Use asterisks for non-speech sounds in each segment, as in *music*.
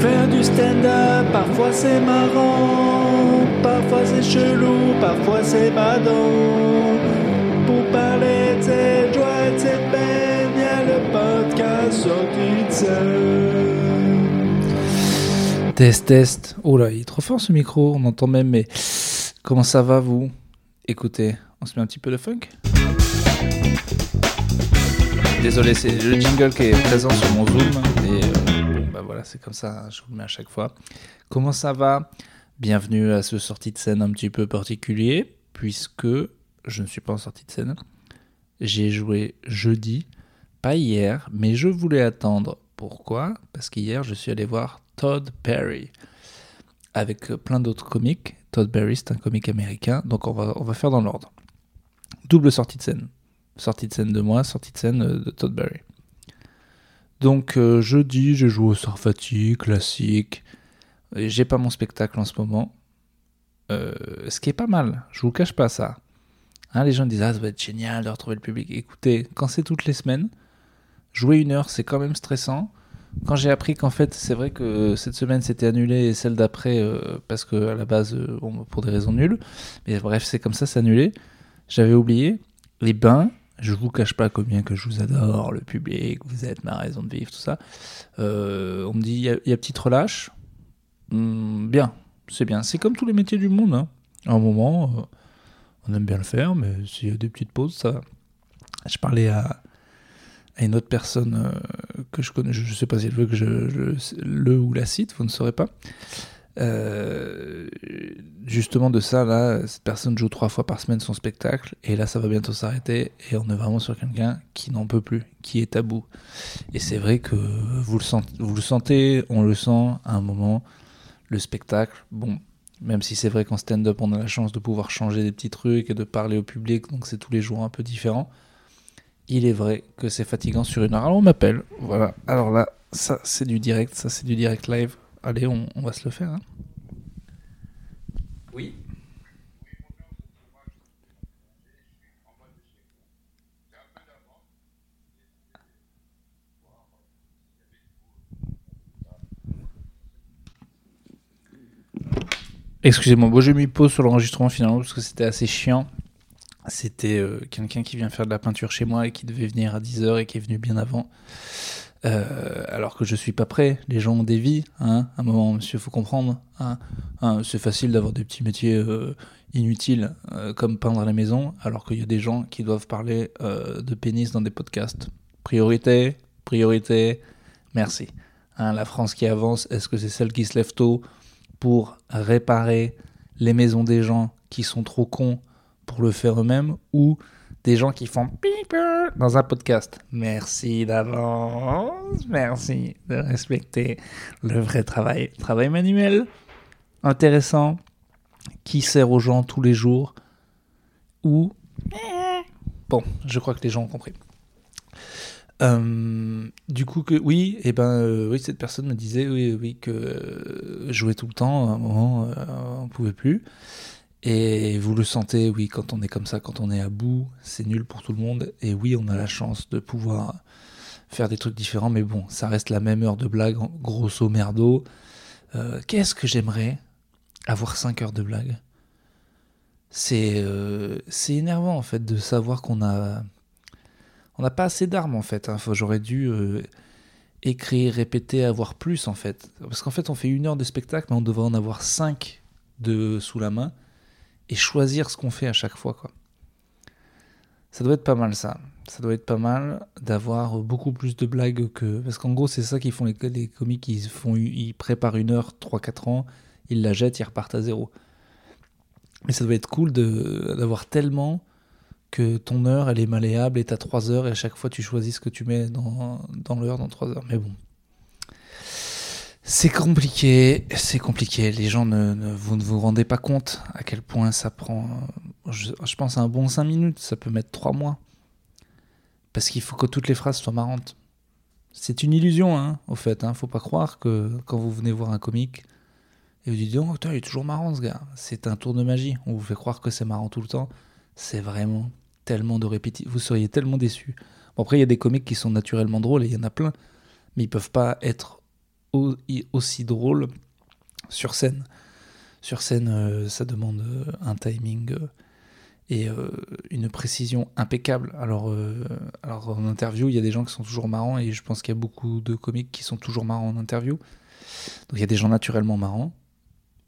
Faire du stand-up, parfois c'est marrant, parfois c'est chelou, parfois c'est badant. Pour parler de cette joie et de cette peine, y a le podcast sorti de. Test, test. Oh là, il est trop fort ce micro, on entend même, mais comment ça va vous? Écoutez, on se met un petit peu de funk Désolé, c'est le jingle qui est présent sur mon Zoom. Euh, c'est comme ça, je vous le mets à chaque fois. Comment ça va? Bienvenue à ce sortie de scène un petit peu particulier, puisque je ne suis pas en sortie de scène. J'ai joué jeudi, pas hier, mais je voulais attendre. Pourquoi? Parce qu'hier, je suis allé voir Todd Perry avec plein d'autres comiques. Todd Perry, c'est un comique américain, donc on va, on va faire dans l'ordre. Double sortie de scène. Sortie de scène de moi, sortie de scène de Todd Berry. Donc euh, jeudi, j'ai joué au Sarfati, classique. J'ai pas mon spectacle en ce moment. Euh, ce qui est pas mal, je vous cache pas ça. Hein, les gens disent Ah, ça va être génial de retrouver le public. Écoutez, quand c'est toutes les semaines, jouer une heure, c'est quand même stressant. Quand j'ai appris qu'en fait, c'est vrai que cette semaine c'était annulé et celle d'après, euh, parce que à la base, pour des raisons nulles, mais bref, c'est comme ça, c'est annulé. J'avais oublié. Les bains, je vous cache pas combien que je vous adore, le public, vous êtes ma raison de vivre, tout ça. Euh, on me dit, il y, a- petite relâche. Hmm, bien, c'est bien. C'est comme tous les métiers du monde. hein. À un moment, euh, on aime bien le faire, mais s'il y a des petites pauses, ça va. Je parlais à, à une autre personne euh, que je connais, je ne sais pas si elle veut que je, je- le ou la cite, vous ne saurez pas. Euh, justement de ça, là, cette personne joue trois fois par semaine son spectacle, et là ça va bientôt s'arrêter, et on est vraiment sur quelqu'un qui n'en peut plus, qui est tabou. Et c'est vrai que vous le, sentez, vous le sentez, on le sent à un moment, le spectacle, bon, même si c'est vrai qu'en stand-up on a la chance de pouvoir changer des petits trucs et de parler au public, donc c'est tous les jours un peu différent. Il est vrai que c'est fatigant sur une heure. Alors on m'appelle, voilà. Alors là, ça c'est du direct, ça c'est du direct live. Allez, on, on va se le faire. hein. Oui. Excusez-moi, moi j'ai mis pause sur l'enregistrement finalement parce que c'était assez chiant. C'était euh, quelqu'un qui vient faire de la peinture chez moi et qui devait venir à 10h et qui est venu bien avant. Euh, alors que je suis pas prêt, les gens ont des vies, hein. À un moment, monsieur, faut comprendre. hein. Hein, c'est facile d'avoir des petits métiers euh, inutiles comme peindre à la maison, alors qu'il y a des gens qui doivent parler de pénis dans des podcasts. Priorité, priorité, merci. Hein, la France qui avance, est-ce que c'est celle qui se lève tôt pour réparer les maisons des gens qui sont trop cons pour le faire eux-mêmes ou des gens qui font dans un podcast. Merci d'avance, merci de respecter le vrai travail, travail manuel intéressant qui sert aux gens tous les jours ou bon, je crois que les gens ont compris. Euh, du coup que oui, et ben euh, oui, cette personne me disait oui, oui que euh, jouer tout le temps, à un moment, on pouvait plus. Et vous le sentez, oui, quand on est comme ça, quand on est à bout, c'est nul pour tout le monde. Et oui, on a la chance de pouvoir faire des trucs différents, mais bon, ça reste la même heure de blague, grosso merdo. Euh, Qu'est-ce que j'aimerais avoir 5 heures de blague? C'est euh, c'est énervant en fait de savoir qu'on a on n'a pas assez d'armes en fait. hein. J'aurais dû euh, écrire, répéter, avoir plus en fait. Parce qu'en fait, on fait une heure de spectacle, mais on devrait en avoir 5 de sous la main et choisir ce qu'on fait à chaque fois quoi. Ça doit être pas mal ça. Ça doit être pas mal d'avoir beaucoup plus de blagues que parce qu'en gros c'est ça qu'ils font les, les comiques ils font ils préparent une heure 3-4 ans ils la jettent ils repartent à zéro. Mais ça doit être cool d'avoir tellement que ton heure elle est malléable et t'as 3 heures et à chaque fois tu choisis ce que tu mets dans, dans l'heure dans 3 heures. Mais bon. C'est compliqué, c'est compliqué. Les gens ne, vous ne vous rendez pas compte à quel point ça prend. Je, pense à un bon 5 minutes, ça peut mettre 3 mois. Parce qu'il faut que toutes les phrases soient marrantes. C'est une illusion, hein, au fait. Hein. Faut pas croire que quand vous venez voir un comique et vous dites oh, putain, il est toujours marrant ce gars. C'est un tour de magie. On vous fait croire que c'est marrant tout le temps. C'est vraiment tellement de répétitions. Vous seriez tellement déçus. Bon, après, il y a des comiques qui sont naturellement drôles et il y en a plein. Mais ils peuvent pas être aussi drôle sur scène. Sur scène, euh, ça demande euh, un timing euh, et une précision impeccable. Alors, alors en interview, il y a des gens qui sont toujours marrants et je pense qu'il y a beaucoup de comiques qui sont toujours marrants en interview. Donc il y a des gens naturellement marrants.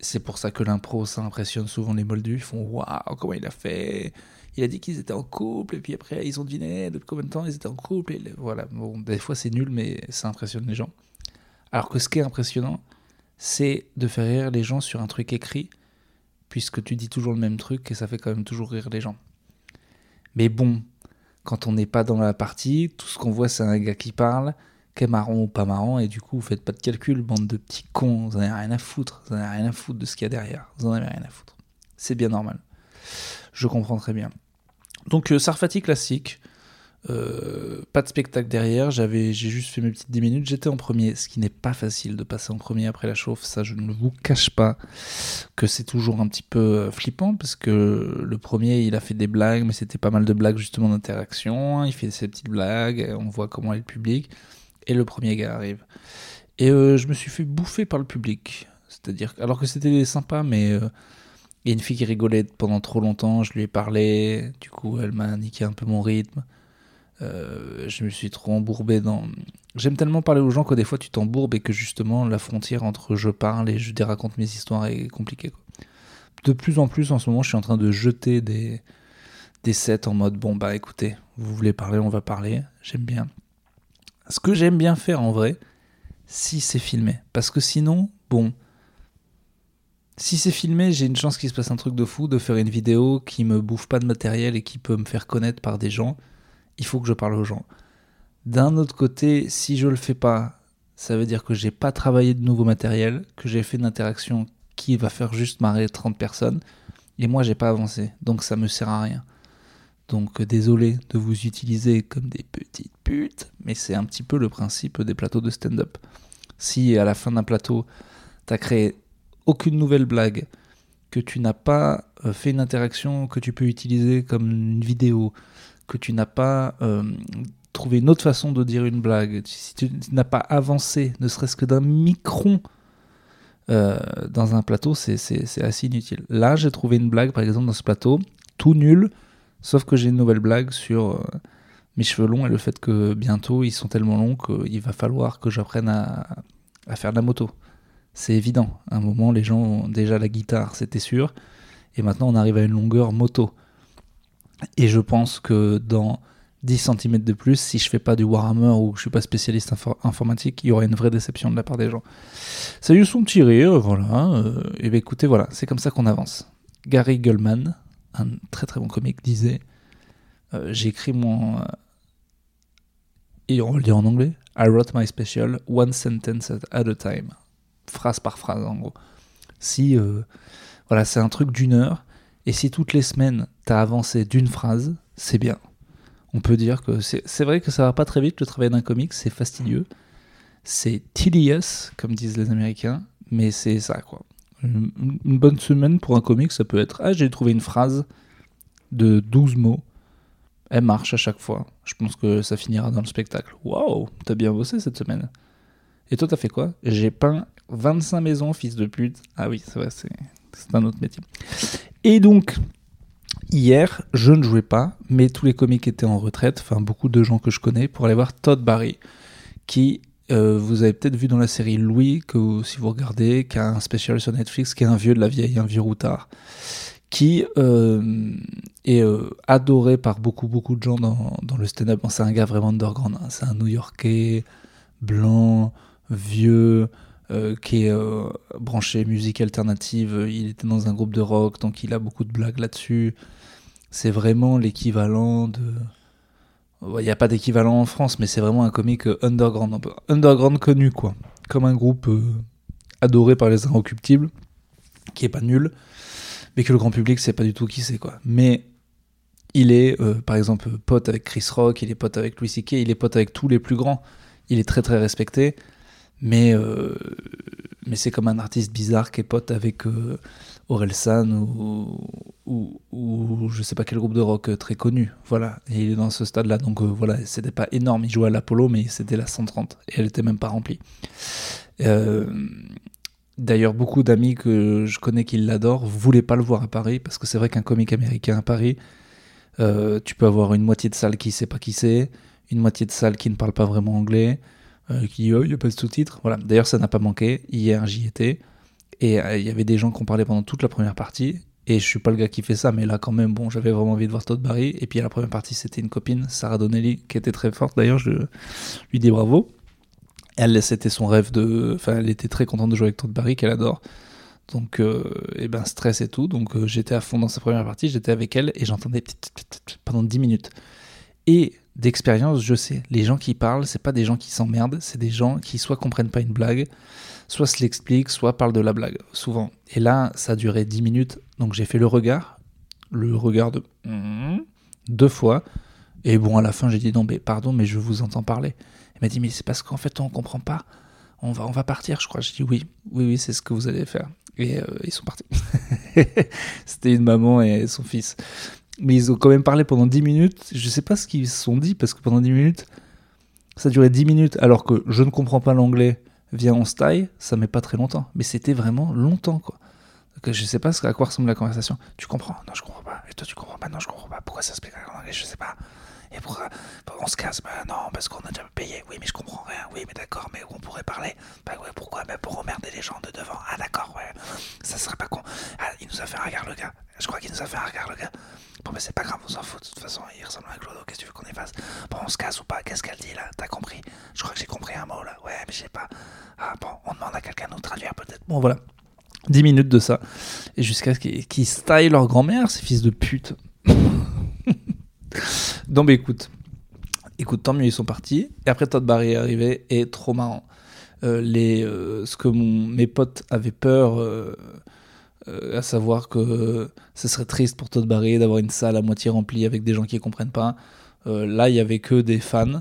C'est pour ça que l'impro, ça impressionne souvent les moldus. Ils font Waouh, comment il a fait Il a dit qu'ils étaient en couple, et puis après, ils ont dîné. Depuis combien de temps ils étaient en couple Voilà. Bon, des fois, c'est nul, mais ça impressionne les gens. Alors que ce qui est impressionnant, c'est de faire rire les gens sur un truc écrit, puisque tu dis toujours le même truc et ça fait quand même toujours rire les gens. Mais bon, quand on n'est pas dans la partie, tout ce qu'on voit c'est un gars qui parle, qui est marrant ou pas marrant, et du coup vous faites pas de calcul, bande de petits cons, vous en avez rien à foutre, vous en avez rien à foutre de ce qu'il y a derrière, vous en avez rien à foutre. C'est bien normal. Je comprends très bien. Donc euh, Sarfati classique, euh, pas de spectacle derrière, j'avais, j'ai juste fait mes petites 10 minutes, j'étais en premier, ce qui n'est pas facile de passer en premier après la chauffe, ça je ne vous cache pas que c'est toujours un petit peu euh, flippant, parce que le premier il a fait des blagues, mais c'était pas mal de blagues justement d'interaction, il fait ses petites blagues, on voit comment est le public, et le premier gars arrive. Et euh, je me suis fait bouffer par le public, c'est-à-dire, alors que c'était sympa, mais... il y a une fille qui rigolait pendant trop longtemps, je lui ai parlé, du coup elle m'a niqué un peu mon rythme. Euh, je me suis trop embourbé dans. J'aime tellement parler aux gens que des fois tu t'embourbes et que justement la frontière entre je parle et je raconte mes histoires est compliquée. De plus en plus en ce moment, je suis en train de jeter des, des sets en mode bon bah écoutez, vous voulez parler, on va parler. J'aime bien. Ce que j'aime bien faire en vrai, si c'est filmé. Parce que sinon, bon. Si c'est filmé, j'ai une chance qu'il se passe un truc de fou, de faire une vidéo qui me bouffe pas de matériel et qui peut me faire connaître par des gens il faut que je parle aux gens. D'un autre côté, si je le fais pas, ça veut dire que j'ai pas travaillé de nouveau matériel, que j'ai fait une interaction qui va faire juste marrer 30 personnes, et moi j'ai pas avancé, donc ça me sert à rien. Donc désolé de vous utiliser comme des petites putes, mais c'est un petit peu le principe des plateaux de stand-up. Si à la fin d'un plateau, t'as créé aucune nouvelle blague, que tu n'as pas euh, fait une interaction que tu peux utiliser comme une vidéo, que tu n'as pas euh, trouvé une autre façon de dire une blague, si tu n'as pas avancé, ne serait-ce que d'un micron euh, dans un plateau, c'est assez inutile. Là, j'ai trouvé une blague, par exemple, dans ce plateau, tout nul, sauf que j'ai une nouvelle blague sur euh, mes cheveux longs et le fait que bientôt ils sont tellement longs qu'il va falloir que j'apprenne à, à faire de la moto. C'est évident. À un moment, les gens ont déjà la guitare, c'était sûr. Et maintenant, on arrive à une longueur moto. Et je pense que dans 10 cm de plus, si je fais pas du Warhammer ou que je suis pas spécialiste informatique, il y aurait une vraie déception de la part des gens. Ça a eu son petit rire, voilà. Euh, et bien écoutez, voilà, c'est comme ça qu'on avance. Gary Gulman, un très très bon comique, disait euh, J'ai écrit mon. Euh, et on le dire en anglais I wrote my special one sentence at a time. Phrase par phrase, en gros. Si. voilà, c'est un truc d'une heure et si toutes les semaines, avancé d'une phrase, c'est bien. On peut dire que c'est vrai que ça va pas très vite, le travail d'un comic, c'est fastidieux. C'est tedious, comme disent les Américains, mais c'est ça, quoi. Une, bonne semaine pour un comic, ça peut être Ah, j'ai trouvé une phrase de 12 mots. Elle marche à chaque fois. Je pense que ça finira dans le spectacle. Waouh, t'as bien bossé cette semaine. Et toi, t'as fait quoi? J'ai peint 25 maisons, fils de pute. Ah oui, c'est vrai, c'est un autre métier. Et donc, hier, je ne jouais pas, mais tous les comiques étaient en retraite, enfin beaucoup de gens que je connais, pour aller voir Todd Barry, qui, euh, vous avez peut-être vu dans la série Louis, que si vous regardez, qui a un spécial sur Netflix, qui est un vieux de la vieille, un vieux routard, qui euh, est euh, adoré par beaucoup, beaucoup de gens dans, dans le stand-up. c'est un gars vraiment underground, hein. c'est un New-Yorkais, blanc, vieux, euh, qui est euh, branché musique alternative. Il était dans un groupe de rock, donc il a beaucoup de blagues là-dessus. C'est vraiment l'équivalent de. Il n'y a pas d'équivalent en France, mais c'est vraiment un comique underground, underground connu, quoi. Comme un groupe euh, adoré par les inrecuptibles, qui est pas nul, mais que le grand public sait pas du tout qui c'est, quoi. Mais il est, par exemple, pote avec Chris Rock, il est pote avec Louis C.K., il est pote avec tous les plus grands. Il est très très respecté. Mais, euh, mais c'est comme un artiste bizarre qui est pote avec euh, Orelsan ou, ou, je sais pas quel groupe de rock très connu. Voilà, et il est dans ce stade-là. Donc euh, voilà, c'était pas énorme. Il jouait à l'Apollo, mais c'était la 130 et elle était même pas remplie. Euh, D'ailleurs, beaucoup d'amis que je connais qui l'adorent voulaient pas le voir à Paris parce que c'est vrai qu'un comique américain à Paris, euh, tu peux avoir une moitié de salle qui sait pas qui c'est, une moitié de salle qui ne parle pas vraiment anglais, euh, qui oh, il n'y a pas de sous-titres. Voilà. D'ailleurs, ça n'a pas manqué. Hier, j'y étais et euh, il y avait des gens qui ont parlé pendant toute la première partie. Et je suis pas le gars qui fait ça, mais là quand même, bon, j'avais vraiment envie de voir Todd Barry. Et puis à la première partie, c'était une copine, Sarah Donnelly, qui était très forte. D'ailleurs, je lui dis bravo. Elle, c'était son rêve de. Enfin, elle était très contente de jouer avec Todd Barry, qu'elle adore. Donc, euh, et ben, stress et tout. Donc, euh, j'étais à fond dans sa première partie, j'étais avec elle et j'entendais pendant 10 minutes. Et d'expérience, je sais, les gens qui parlent, c'est pas des gens qui s'emmerdent, c'est des gens qui soit comprennent pas une blague, soit se l'expliquent, soit parlent de la blague, souvent. Et là, ça a duré 10 minutes, donc j'ai fait le regard, le regard de. deux fois. Et bon, à la fin, j'ai dit non, mais pardon, mais je vous entends parler. Il m'a dit, mais c'est parce qu'en fait, on comprend pas. On va, on va partir, je crois. J'ai dit, oui, oui, oui, c'est ce que vous allez faire. Et euh, ils sont partis. *laughs* C'était une maman et son fils. Mais ils ont quand même parlé pendant 10 minutes. Je sais pas ce qu'ils se sont dit, parce que pendant 10 minutes, ça durait 10 minutes, alors que je ne comprends pas l'anglais via on style, ça met pas très longtemps. Mais c'était vraiment longtemps, quoi. Donc, je sais pas à quoi ressemble la conversation. Tu comprends? Non, je comprends pas. Et toi, tu comprends pas? Non, je comprends pas. Pourquoi ça se fait en anglais? Je sais pas. Et pourquoi on se casse Non, parce qu'on a déjà payé. Oui, mais je comprends rien. Oui, mais d'accord, mais on pourrait parler. Bah ouais, pourquoi bah, Pour emmerder les gens de devant. Ah d'accord, ouais. Ça serait pas con. Ah, il nous a fait un regard, le gars. Je crois qu'il nous a fait un regard, le gars. Bon, mais c'est pas grave, on s'en fout. De toute façon, il ressemble à Clodo. Qu'est-ce que tu veux qu'on y fasse Bon, on se casse ou pas Qu'est-ce qu'elle dit là T'as compris Je crois que j'ai compris un mot là. Ouais, mais je sais pas. Ah bon, on demande à quelqu'un de nous traduire peut-être. Bon, voilà. 10 minutes de ça. Et jusqu'à ce qu'ils style leur grand-mère, ces fils de pute. *laughs* Donc, bah écoute, écoute, tant mieux, ils sont partis. Et après, Todd Barry est arrivé et trop marrant. Euh, les, euh, ce que mes potes avaient peur, euh, à savoir que ce serait triste pour Todd Barry d'avoir une salle à moitié remplie avec des gens qui ne comprennent pas. là, il y avait que des fans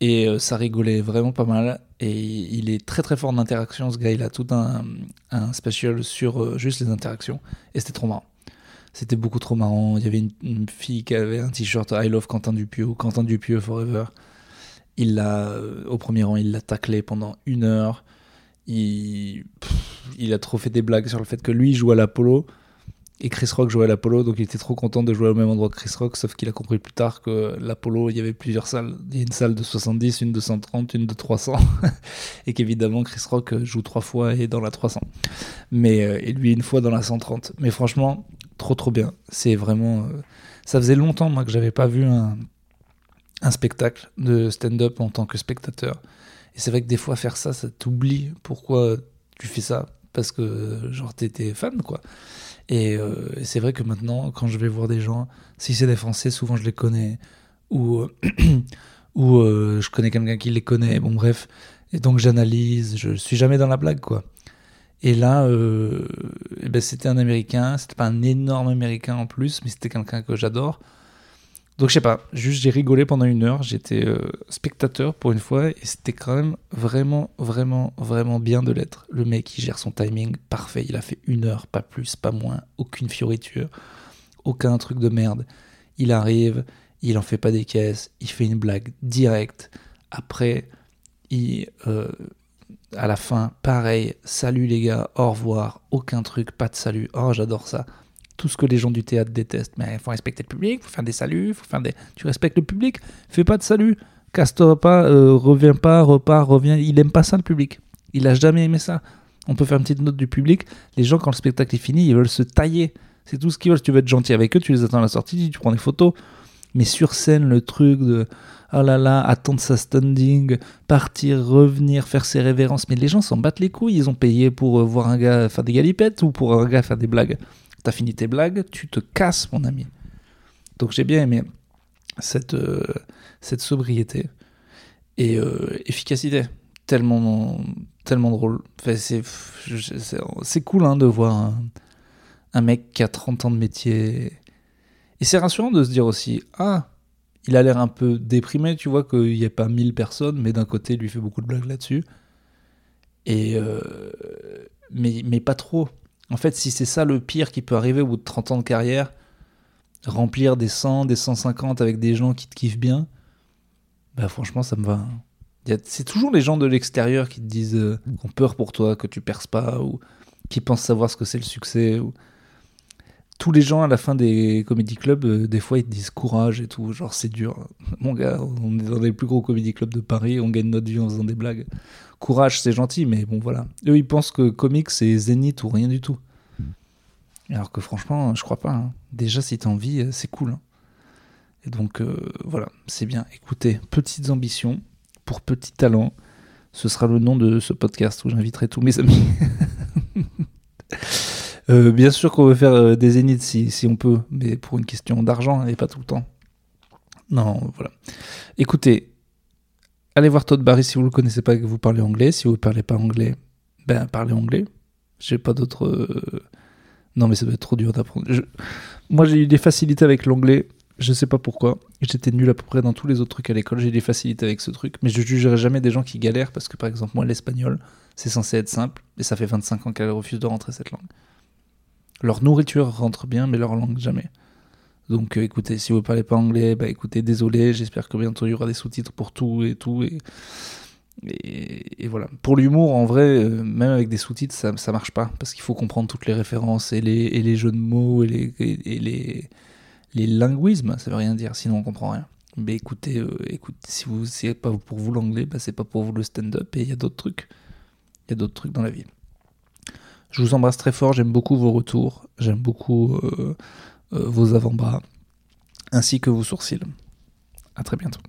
et ça rigolait vraiment pas mal. Et il est très très fort en interaction. Ce gars, il a tout un, un special sur juste les interactions et c'était trop marrant. C'était beaucoup trop marrant. Il y avait une, fille qui avait un t-shirt I love Quentin Dupieux, Quentin Dupieux forever. Il l'a, euh, au premier rang, il l'a taclé pendant une heure. Il, il a trop fait des blagues sur le fait que lui joue à l'Apollo et Chris Rock jouait à l'Apollo, donc il était trop content de jouer au même endroit que Chris Rock, sauf qu'il a compris plus tard que l'Apollo, il y avait plusieurs salles. Il y a une salle de 70, une de 130, une de 300, *laughs* et qu'évidemment Chris Rock joue trois fois et dans la 300. Mais, euh, et lui une fois dans la 130. Mais franchement, trop trop bien. C'est vraiment. Euh, ça faisait longtemps moi que j'avais pas vu un, un spectacle de stand-up en tant que spectateur. Et c'est vrai que des fois faire ça, ça t'oublie pourquoi tu fais ça parce que genre t'étais fan quoi. Et euh, c'est vrai que maintenant, quand je vais voir des gens, si c'est des Français, souvent je les connais ou *clears throat* ou euh, je connais quelqu'un qui les connaît. Bon bref, et donc j'analyse. Je suis jamais dans la blague quoi. Et là, euh, eh ben c'était un Américain. C'était pas un énorme Américain en plus, mais c'était quelqu'un que j'adore. Donc je sais pas, juste j'ai rigolé pendant une heure, j'étais euh, spectateur pour une fois et c'était quand même vraiment, vraiment, vraiment bien de l'être. Le mec il gère son timing parfait, il a fait une heure, pas plus, pas moins, aucune fioriture, aucun truc de merde. Il arrive, il en fait pas des caisses, il fait une blague directe. Après, il, euh, à la fin, pareil, salut les gars, au revoir, aucun truc, pas de salut. Oh, j'adore ça. Tout ce que les gens du théâtre détestent. Mais il faut respecter le public, il faut faire des saluts, faut faire des. Tu respectes le public, fais pas de salut, casse-toi pas, euh, reviens pas, repars, reviens. Il aime pas ça le public. Il a jamais aimé ça. On peut faire une petite note du public. Les gens, quand le spectacle est fini, ils veulent se tailler. C'est tout ce qu'ils veulent. Si tu veux être gentil avec eux, tu les attends à la sortie, tu prends des photos. Mais sur scène, le truc de oh là là, attendre sa standing, partir, revenir, faire ses révérences. Mais les gens s'en battent les couilles. Ils ont payé pour euh, voir un gars faire des galipettes ou pour un gars faire des blagues. T'as fini tes blagues, tu te casses, mon ami. Donc j'ai bien aimé cette, euh, cette sobriété et euh, efficacité. Tellement, tellement drôle. Enfin, c'est cool hein, de voir un, mec qui a 30 ans de métier. Et c'est rassurant de se dire aussi, ah, il a l'air un peu déprimé, tu vois, qu'il n'y a pas 1000 personnes, mais d'un côté, il lui fait beaucoup de blagues là-dessus. Et euh, mais, mais pas trop. En fait, si c'est ça le pire qui peut arriver au bout de 30 ans de carrière, remplir des 100, des 150 avec des gens qui te kiffent bien, bah franchement, ça me va. C'est toujours les gens de l'extérieur qui te disent, euh, qui ont peur pour toi, que tu perces pas, ou qui pensent savoir ce que c'est le succès. Tous les gens à la fin des comédie clubs, euh, des fois, ils te disent courage et tout. Genre, c'est dur. *laughs* Mon gars, on est dans les plus gros comédie clubs de Paris, on gagne notre vie en faisant des blagues. Courage, c'est gentil, mais bon, voilà. Eux, ils pensent que comique, c'est zénith ou rien du tout. Alors que franchement, je crois pas. hein. Déjà, si t'as envie, euh, c'est cool. hein. Et donc, euh, voilà, c'est bien. Écoutez, petites ambitions pour petits talents. Ce sera le nom de ce podcast où j'inviterai tous mes amis. *laughs* Euh, bien sûr qu'on veut faire euh, des zéniths si, on peut, mais pour une question d'argent et pas tout le temps. Non, voilà. Écoutez, allez voir Todd Barry si vous le connaissez pas et que vous parlez anglais. Si vous ne parlez pas anglais, ben parlez anglais. J'ai pas d'autres. euh, Non, mais ça doit être trop dur d'apprendre. Moi, j'ai eu des facilités avec l'anglais. Je sais pas pourquoi. J'étais nul à peu près dans tous les autres trucs à l'école. J'ai des facilités avec ce truc. Mais je jugerai jamais des gens qui galèrent parce que, par exemple, moi, l'espagnol, c'est censé être simple. Et ça fait 25 ans qu'elle refuse de rentrer cette langue. Leur nourriture rentre bien, mais leur langue, jamais. Donc, euh, écoutez, si vous parlez pas anglais, bah écoutez, désolé. J'espère que bientôt il y aura des sous-titres pour tout et tout. Et, et, voilà. Pour l'humour, en vrai, euh, même avec des sous-titres, ça, ça marche pas. Parce qu'il faut comprendre toutes les références et les, et les jeux de mots et les, et, les, les linguismes. Ça veut rien dire, sinon on comprend rien. Mais écoutez, euh, écoute, si vous c'est pas pour vous l'anglais, bah c'est pas pour vous le stand-up. Et il y a d'autres trucs. Il y a d'autres trucs dans la vie. Je vous embrasse très fort. J'aime beaucoup vos retours. J'aime beaucoup euh, euh, vos avant-bras. Ainsi que vos sourcils. À très bientôt.